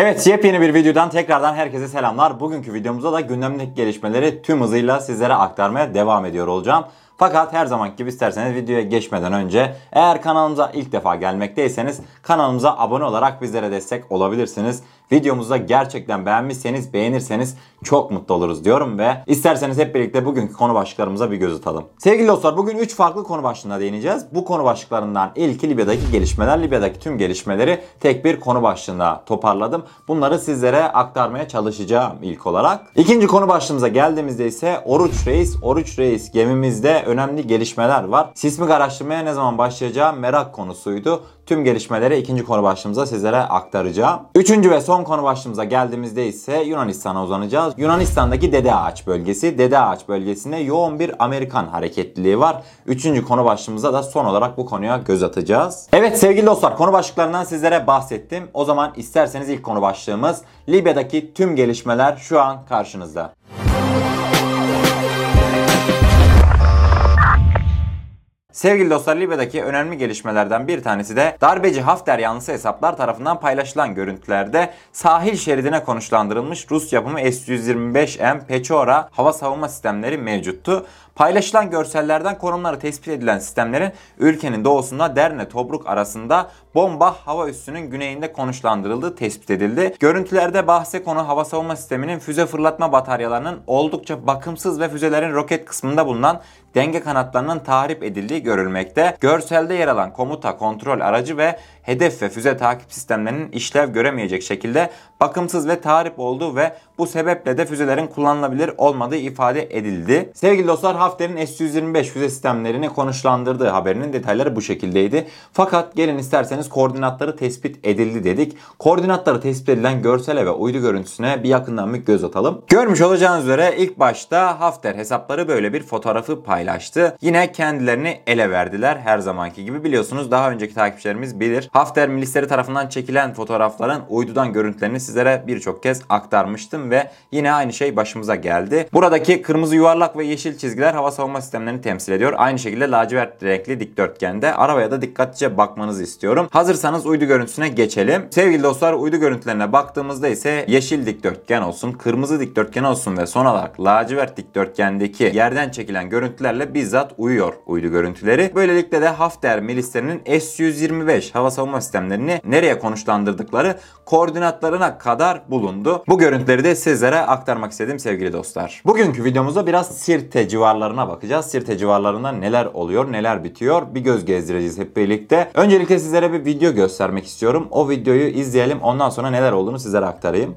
Evet yepyeni bir videodan tekrardan herkese selamlar. Bugünkü videomuzda da gündemdeki gelişmeleri tüm hızıyla sizlere aktarmaya devam ediyor olacağım. Fakat her zamanki gibi isterseniz videoya geçmeden önce eğer kanalımıza ilk defa gelmekteyseniz kanalımıza abone olarak bizlere destek olabilirsiniz. Videomuzu da gerçekten beğenmişseniz beğenirseniz çok mutlu oluruz diyorum ve isterseniz hep birlikte bugünkü konu başlıklarımıza bir göz atalım. Sevgili dostlar bugün 3 farklı konu başlığına değineceğiz. Bu konu başlıklarından ilki Libya'daki gelişmeler. Libya'daki tüm gelişmeleri tek bir konu başlığında toparladım. Bunları sizlere aktarmaya çalışacağım ilk olarak. İkinci konu başlığımıza geldiğimizde ise Oruç Reis. Oruç Reis gemimizde önemli gelişmeler var. Sismik araştırmaya ne zaman başlayacağı merak konusuydu. Tüm gelişmeleri ikinci konu başlığımıza sizlere aktaracağım. Üçüncü ve son konu başlığımıza geldiğimizde ise Yunanistan'a uzanacağız. Yunanistan'daki Dede Ağaç bölgesi. Dede Ağaç bölgesinde yoğun bir Amerikan hareketliliği var. Üçüncü konu başlığımıza da son olarak bu konuya göz atacağız. Evet sevgili dostlar konu başlıklarından sizlere bahsettim. O zaman isterseniz ilk konu başlığımız Libya'daki tüm gelişmeler şu an karşınızda. Sevgili dostlar Libya'daki önemli gelişmelerden bir tanesi de darbeci Hafter yanlısı hesaplar tarafından paylaşılan görüntülerde sahil şeridine konuşlandırılmış Rus yapımı S-125M Pechora hava savunma sistemleri mevcuttu. Paylaşılan görsellerden konumları tespit edilen sistemlerin ülkenin doğusunda Derne Tobruk arasında bomba hava üssünün güneyinde konuşlandırıldığı tespit edildi. Görüntülerde bahse konu hava savunma sisteminin füze fırlatma bataryalarının oldukça bakımsız ve füzelerin roket kısmında bulunan denge kanatlarının tahrip edildiği görülmekte. Görselde yer alan komuta, kontrol aracı ve hedef ve füze takip sistemlerinin işlev göremeyecek şekilde bakımsız ve tahrip olduğu ve bu sebeple de füzelerin kullanılabilir olmadığı ifade edildi. Sevgili dostlar Hafter'in S-125 füze sistemlerini konuşlandırdığı haberinin detayları bu şekildeydi. Fakat gelin isterseniz koordinatları tespit edildi dedik. Koordinatları tespit edilen görsele ve uydu görüntüsüne bir yakından bir göz atalım. Görmüş olacağınız üzere ilk başta Hafter hesapları böyle bir fotoğrafı paylaştı. Yine kendilerini ele verdiler her zamanki gibi. Biliyorsunuz daha önceki takipçilerimiz bilir. Hafter milisleri tarafından çekilen fotoğrafların uydudan görüntülerini sizlere birçok kez aktarmıştım ve yine aynı şey başımıza geldi. Buradaki kırmızı yuvarlak ve yeşil çizgiler hava savunma sistemlerini temsil ediyor. Aynı şekilde lacivert renkli dikdörtgende. Arabaya da dikkatlice bakmanızı istiyorum. Hazırsanız uydu görüntüsüne geçelim. Sevgili dostlar uydu görüntülerine baktığımızda ise yeşil dikdörtgen olsun, kırmızı dikdörtgen olsun ve son olarak lacivert dikdörtgendeki yerden çekilen görüntülerle bizzat uyuyor uydu görüntüleri. Böylelikle de Hafter milislerinin S-125 hava savunma sistemlerini nereye konuşlandırdıkları koordinatlarına kadar bulundu. Bu görüntüleri de sizlere aktarmak istedim sevgili dostlar. Bugünkü videomuzda biraz Sirte civarlarına bakacağız. Sirte civarlarında neler oluyor, neler bitiyor bir göz gezdireceğiz hep birlikte. Öncelikle sizlere bir video göstermek istiyorum. O videoyu izleyelim. Ondan sonra neler olduğunu sizlere aktarayım.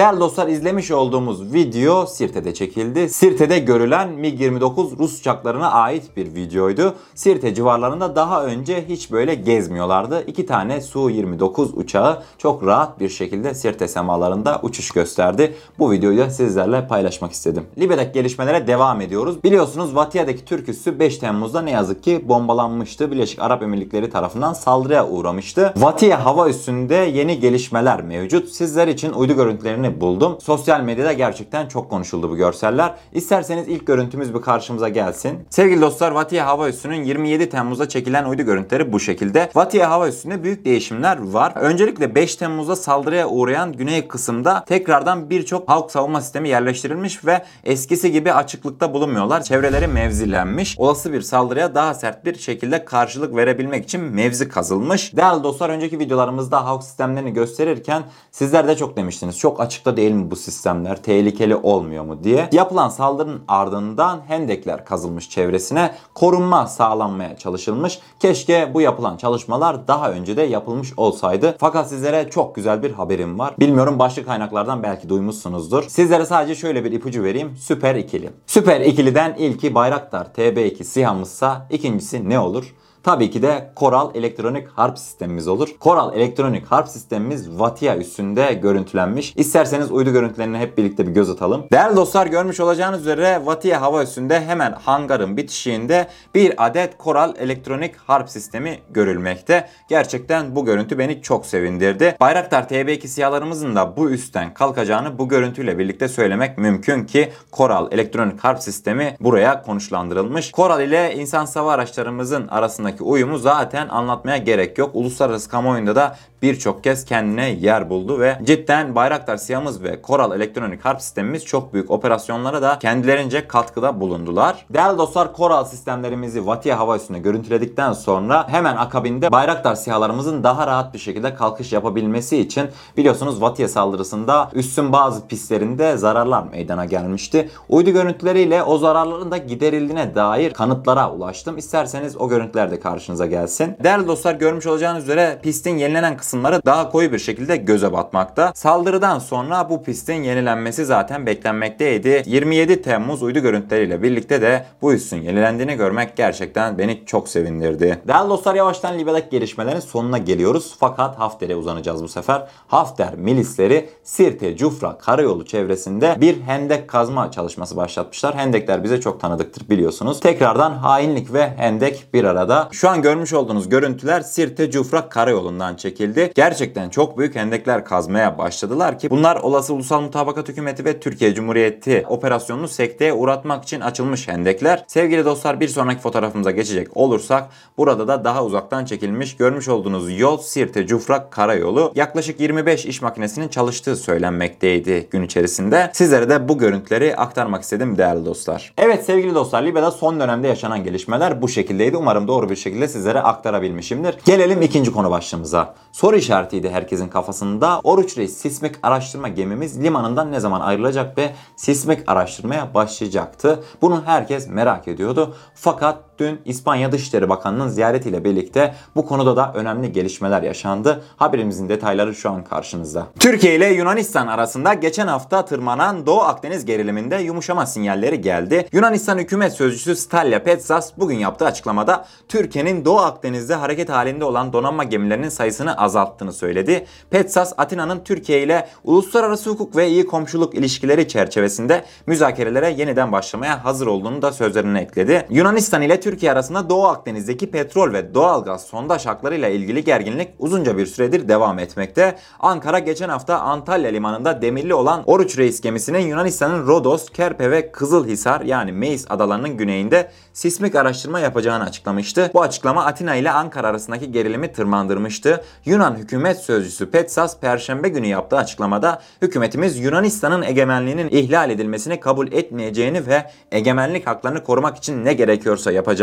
Değerli dostlar izlemiş olduğumuz video Sirte'de çekildi. Sirte'de görülen MiG-29 Rus uçaklarına ait bir videoydu. Sirte civarlarında daha önce hiç böyle gezmiyorlardı. İki tane Su-29 uçağı çok rahat bir şekilde Sirte semalarında uçuş gösterdi. Bu videoyu da sizlerle paylaşmak istedim. Libya'daki gelişmelere devam ediyoruz. Biliyorsunuz Vatiya'daki Türk üssü 5 Temmuz'da ne yazık ki bombalanmıştı. Birleşik Arap Emirlikleri tarafından saldırıya uğramıştı. Vatiya hava üssünde yeni gelişmeler mevcut. Sizler için uydu görüntülerini buldum. Sosyal medyada gerçekten çok konuşuldu bu görseller. İsterseniz ilk görüntümüz bir karşımıza gelsin. Sevgili dostlar Vatiye Hava Üssü'nün 27 Temmuz'da çekilen uydu görüntüleri bu şekilde. Vatiye Hava Üssü'nde büyük değişimler var. Öncelikle 5 Temmuz'da saldırıya uğrayan güney kısımda tekrardan birçok halk savunma sistemi yerleştirilmiş ve eskisi gibi açıklıkta bulunmuyorlar. Çevreleri mevzilenmiş. Olası bir saldırıya daha sert bir şekilde karşılık verebilmek için mevzi kazılmış. Değerli dostlar önceki videolarımızda halk sistemlerini gösterirken sizler de çok demiştiniz. Çok açık açıkta değil mi bu sistemler? Tehlikeli olmuyor mu diye. Yapılan saldırının ardından hendekler kazılmış çevresine korunma sağlanmaya çalışılmış. Keşke bu yapılan çalışmalar daha önce de yapılmış olsaydı. Fakat sizlere çok güzel bir haberim var. Bilmiyorum başka kaynaklardan belki duymuşsunuzdur. Sizlere sadece şöyle bir ipucu vereyim. Süper ikili. Süper ikiliden ilki Bayraktar TB2 SİHA'mızsa ikincisi ne olur? Tabii ki de Coral elektronik harp sistemimiz olur. Coral elektronik harp sistemimiz Vatia üstünde görüntülenmiş. İsterseniz uydu görüntülerine hep birlikte bir göz atalım. Değerli dostlar görmüş olacağınız üzere Vatia hava üstünde hemen hangarın bitişiğinde bir adet Coral elektronik harp sistemi görülmekte. Gerçekten bu görüntü beni çok sevindirdi. Bayraktar TB2 siyalarımızın da bu üstten kalkacağını bu görüntüyle birlikte söylemek mümkün ki Coral elektronik harp sistemi buraya konuşlandırılmış. Coral ile insan sava araçlarımızın arasındaki uyumu zaten anlatmaya gerek yok. Uluslararası kamuoyunda da birçok kez kendine yer buldu ve cidden Bayraktar siyamız ve Coral elektronik harp sistemimiz çok büyük operasyonlara da kendilerince katkıda bulundular. Değerli dostlar Coral sistemlerimizi Vatia hava üstünde görüntüledikten sonra hemen akabinde Bayraktar sihalarımızın daha rahat bir şekilde kalkış yapabilmesi için biliyorsunuz Vatia saldırısında üssün bazı pistlerinde zararlar meydana gelmişti. Uydu görüntüleriyle o zararların da giderildiğine dair kanıtlara ulaştım. İsterseniz o görüntüler karşınıza gelsin. Değerli dostlar görmüş olacağınız üzere pistin yenilenen kısımları daha koyu bir şekilde göze batmakta. Saldırıdan sonra bu pistin yenilenmesi zaten beklenmekteydi. 27 Temmuz uydu görüntüleriyle birlikte de bu üssün yenilendiğini görmek gerçekten beni çok sevindirdi. Değerli dostlar yavaştan Libya'daki gelişmelerin sonuna geliyoruz. Fakat Hafter'e uzanacağız bu sefer. Hafter milisleri Sirte, Cufra, Karayolu çevresinde bir hendek kazma çalışması başlatmışlar. Hendekler bize çok tanıdıktır biliyorsunuz. Tekrardan hainlik ve hendek bir arada. Şu an görmüş olduğunuz görüntüler Sirte, Cufra Karayolu'ndan çekildi. Gerçekten çok büyük hendekler kazmaya başladılar ki bunlar olası ulusal mutabakat hükümeti ve Türkiye Cumhuriyeti operasyonunu sekteye uğratmak için açılmış hendekler. Sevgili dostlar bir sonraki fotoğrafımıza geçecek olursak burada da daha uzaktan çekilmiş görmüş olduğunuz yol Sirte, Cufra Karayolu. Yaklaşık 25 iş makinesinin çalıştığı söylenmekteydi gün içerisinde. Sizlere de bu görüntüleri aktarmak istedim değerli dostlar. Evet sevgili dostlar Libya'da son dönemde yaşanan gelişmeler bu şekildeydi. Umarım doğru bir şekilde sizlere aktarabilmişimdir. Gelelim ikinci konu başlığımıza. Soru işaretiydi herkesin kafasında. Oruç Reis sismik araştırma gemimiz limanından ne zaman ayrılacak ve sismik araştırmaya başlayacaktı. Bunu herkes merak ediyordu. Fakat dün İspanya Dışişleri Bakanı'nın ziyaretiyle birlikte bu konuda da önemli gelişmeler yaşandı. Haberimizin detayları şu an karşınızda. Türkiye ile Yunanistan arasında geçen hafta tırmanan Doğu Akdeniz geriliminde yumuşama sinyalleri geldi. Yunanistan hükümet sözcüsü Stalya Petsas bugün yaptığı açıklamada Türkiye'nin Doğu Akdeniz'de hareket halinde olan donanma gemilerinin sayısını azalttığını söyledi. Petsas Atina'nın Türkiye ile uluslararası hukuk ve iyi komşuluk ilişkileri çerçevesinde müzakerelere yeniden başlamaya hazır olduğunu da sözlerine ekledi. Yunanistan ile Türkiye arasında Doğu Akdeniz'deki petrol ve doğalgaz sondaj haklarıyla ilgili gerginlik uzunca bir süredir devam etmekte. Ankara geçen hafta Antalya limanında demirli olan Oruç Reis gemisinin Yunanistan'ın Rodos, Kerpe ve Kızılhisar yani Meis adalarının güneyinde sismik araştırma yapacağını açıklamıştı. Bu açıklama Atina ile Ankara arasındaki gerilimi tırmandırmıştı. Yunan hükümet sözcüsü Petsas perşembe günü yaptığı açıklamada hükümetimiz Yunanistan'ın egemenliğinin ihlal edilmesini kabul etmeyeceğini ve egemenlik haklarını korumak için ne gerekiyorsa yapacağını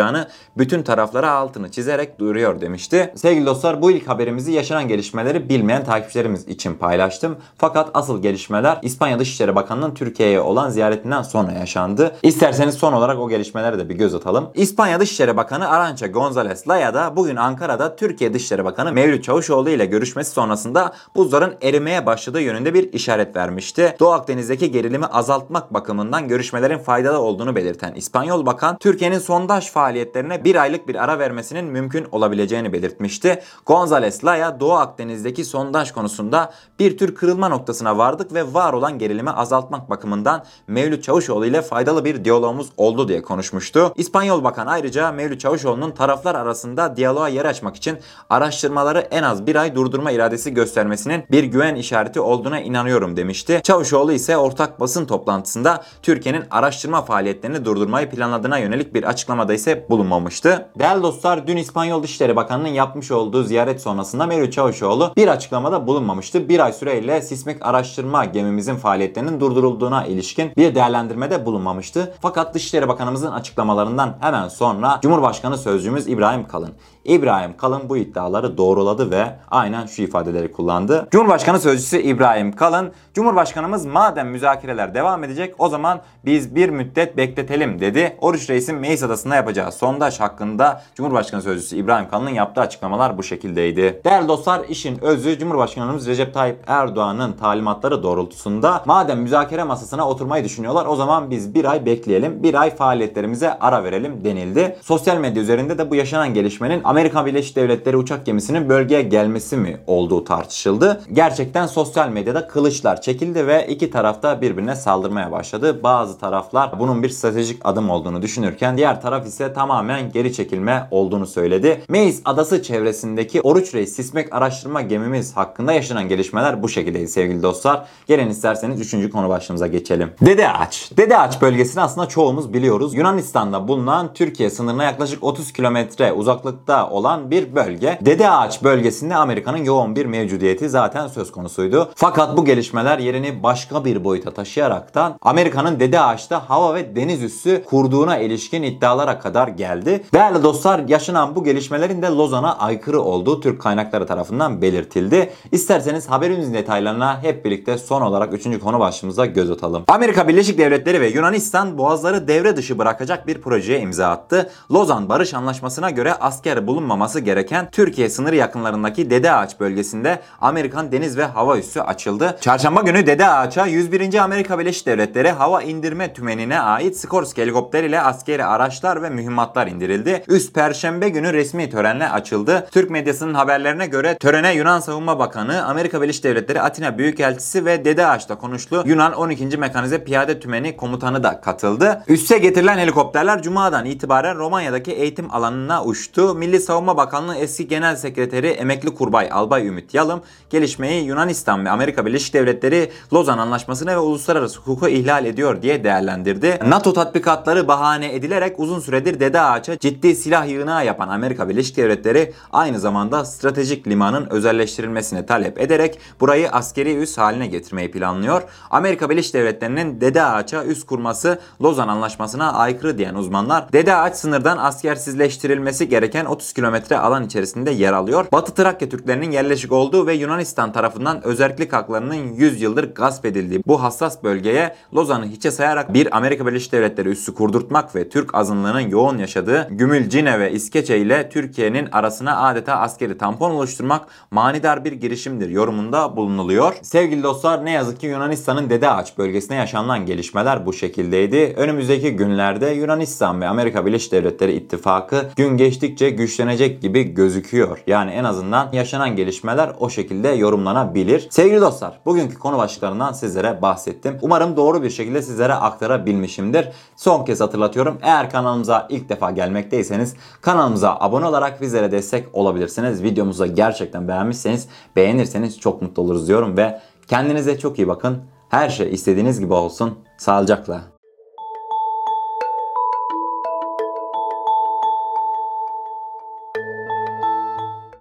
bütün taraflara altını çizerek duyuruyor demişti. Sevgili dostlar bu ilk haberimizi yaşanan gelişmeleri bilmeyen takipçilerimiz için paylaştım. Fakat asıl gelişmeler İspanya Dışişleri Bakanı'nın Türkiye'ye olan ziyaretinden sonra yaşandı. İsterseniz son olarak o gelişmelere de bir göz atalım. İspanya Dışişleri Bakanı Arancha González Laya da bugün Ankara'da Türkiye Dışişleri Bakanı Mevlüt Çavuşoğlu ile görüşmesi sonrasında buzların erimeye başladığı yönünde bir işaret vermişti. Doğu Akdeniz'deki gerilimi azaltmak bakımından görüşmelerin faydalı olduğunu belirten İspanyol Bakan, Türkiye'nin sondaj faaliyetlerine bir aylık bir ara vermesinin mümkün olabileceğini belirtmişti. González Laya, Doğu Akdeniz'deki sondaj konusunda bir tür kırılma noktasına vardık ve var olan gerilimi azaltmak bakımından Mevlüt Çavuşoğlu ile faydalı bir diyalogumuz oldu diye konuşmuştu. İspanyol Bakan ayrıca Mevlüt Çavuşoğlu'nun taraflar arasında diyaloğa yer açmak için araştırmaları en az bir ay durdurma iradesi göstermesinin bir güven işareti olduğuna inanıyorum demişti. Çavuşoğlu ise ortak basın toplantısında Türkiye'nin araştırma faaliyetlerini durdurmayı planladığına yönelik bir açıklamada ise bulunmamıştı. Değerli dostlar dün İspanyol Dışişleri Bakanı'nın yapmış olduğu ziyaret sonrasında Mevlüt Çavuşoğlu bir açıklamada bulunmamıştı. Bir ay süreyle sismik araştırma gemimizin faaliyetlerinin durdurulduğuna ilişkin bir değerlendirmede bulunmamıştı. Fakat Dışişleri Bakanımızın açıklamalarından hemen sonra Cumhurbaşkanı Sözcümüz İbrahim Kalın İbrahim Kalın bu iddiaları doğruladı ve aynen şu ifadeleri kullandı. Cumhurbaşkanı Sözcüsü İbrahim Kalın, Cumhurbaşkanımız madem müzakereler devam edecek o zaman biz bir müddet bekletelim dedi. Oruç Reis'in Meis Adası'nda yapacağı yapacağı sondaj hakkında Cumhurbaşkanı Sözcüsü İbrahim Kalın'ın yaptığı açıklamalar bu şekildeydi. Değerli dostlar işin özü Cumhurbaşkanımız Recep Tayyip Erdoğan'ın talimatları doğrultusunda madem müzakere masasına oturmayı düşünüyorlar o zaman biz bir ay bekleyelim. Bir ay faaliyetlerimize ara verelim denildi. Sosyal medya üzerinde de bu yaşanan gelişmenin Amerika Birleşik Devletleri uçak gemisinin bölgeye gelmesi mi olduğu tartışıldı. Gerçekten sosyal medyada kılıçlar çekildi ve iki tarafta birbirine saldırmaya başladı. Bazı taraflar bunun bir stratejik adım olduğunu düşünürken diğer taraf ise tamamen geri çekilme olduğunu söyledi. Meis adası çevresindeki Oruç Reis sismek araştırma gemimiz hakkında yaşanan gelişmeler bu şekildeydi sevgili dostlar. Gelin isterseniz 3. konu başlığımıza geçelim. Dede Ağaç. Dede Ağaç bölgesini aslında çoğumuz biliyoruz. Yunanistan'da bulunan Türkiye sınırına yaklaşık 30 kilometre uzaklıkta olan bir bölge. Dede Ağaç bölgesinde Amerika'nın yoğun bir mevcudiyeti zaten söz konusuydu. Fakat bu gelişmeler yerini başka bir boyuta taşıyaraktan Amerika'nın Dede Ağaç'ta hava ve deniz üssü kurduğuna ilişkin iddialara kadar geldi. Değerli dostlar yaşanan bu gelişmelerin de Lozan'a aykırı olduğu Türk kaynakları tarafından belirtildi. İsterseniz haberimizin detaylarına hep birlikte son olarak 3. konu başlığımıza göz atalım. Amerika Birleşik Devletleri ve Yunanistan boğazları devre dışı bırakacak bir projeye imza attı. Lozan Barış Anlaşması'na göre asker bulunmaması gereken Türkiye sınırı yakınlarındaki Dede Ağaç bölgesinde Amerikan deniz ve hava üssü açıldı. Çarşamba günü Dede Ağaç'a 101. Amerika Birleşik Devletleri Hava İndirme Tümeni'ne ait Sikorsky helikopter ile askeri araçlar ve mühimmatlar indirildi. Üst Perşembe günü resmi törenle açıldı. Türk medyasının haberlerine göre törene Yunan Savunma Bakanı, Amerika Birleşik Devletleri Atina Büyükelçisi ve Dede Ağaç'ta konuştu. Yunan 12. Mekanize Piyade Tümeni komutanı da katıldı. Üsse getirilen helikopterler Cuma'dan itibaren Romanya'daki eğitim alanına uçtu. Milli Savunma Bakanlığı eski Genel Sekreteri Emekli Kurbay Albay Ümit Yalım gelişmeyi Yunanistan ve Amerika Birleşik Devletleri Lozan Anlaşması'nı ve uluslararası hukuku ihlal ediyor diye değerlendirdi. NATO tatbikatları bahane edilerek uzun süredir Dede Ağaç'a ciddi silah yığınağı yapan Amerika Birleşik Devletleri aynı zamanda stratejik limanın özelleştirilmesini talep ederek burayı askeri üs haline getirmeyi planlıyor. Amerika Birleşik Devletleri'nin Dede Ağaç'a üs kurması Lozan Anlaşması'na aykırı diyen uzmanlar Dede Ağaç sınırdan askersizleştirilmesi gereken 30 kilometre alan içerisinde yer alıyor. Batı Trakya Türklerinin yerleşik olduğu ve Yunanistan tarafından özellik haklarının 100 yıldır gasp edildiği bu hassas bölgeye Lozan'ı hiçe sayarak bir Amerika Birleşik Devletleri üssü kurdurtmak ve Türk azınlığının yoğun yaşadığı Gümülcine ve İskeçe ile Türkiye'nin arasına adeta askeri tampon oluşturmak manidar bir girişimdir yorumunda bulunuluyor. Sevgili dostlar ne yazık ki Yunanistan'ın Dede Ağaç bölgesine yaşanılan gelişmeler bu şekildeydi. Önümüzdeki günlerde Yunanistan ve Amerika Birleşik Devletleri ittifakı gün geçtikçe güçlenecek gibi gözüküyor. Yani en azından yaşanan gelişmeler o şekilde yorumlanabilir. Sevgili dostlar bugünkü konu başlıklarından sizlere bahsettim. Umarım doğru bir şekilde sizlere aktarabilmişimdir. Son kez hatırlatıyorum. Eğer kanalımıza ilk defa gelmekteyseniz kanalımıza abone olarak bizlere destek olabilirsiniz. Videomuzu gerçekten beğenmişseniz beğenirseniz çok mutlu oluruz diyorum ve kendinize çok iyi bakın. Her şey istediğiniz gibi olsun. Sağlıcakla.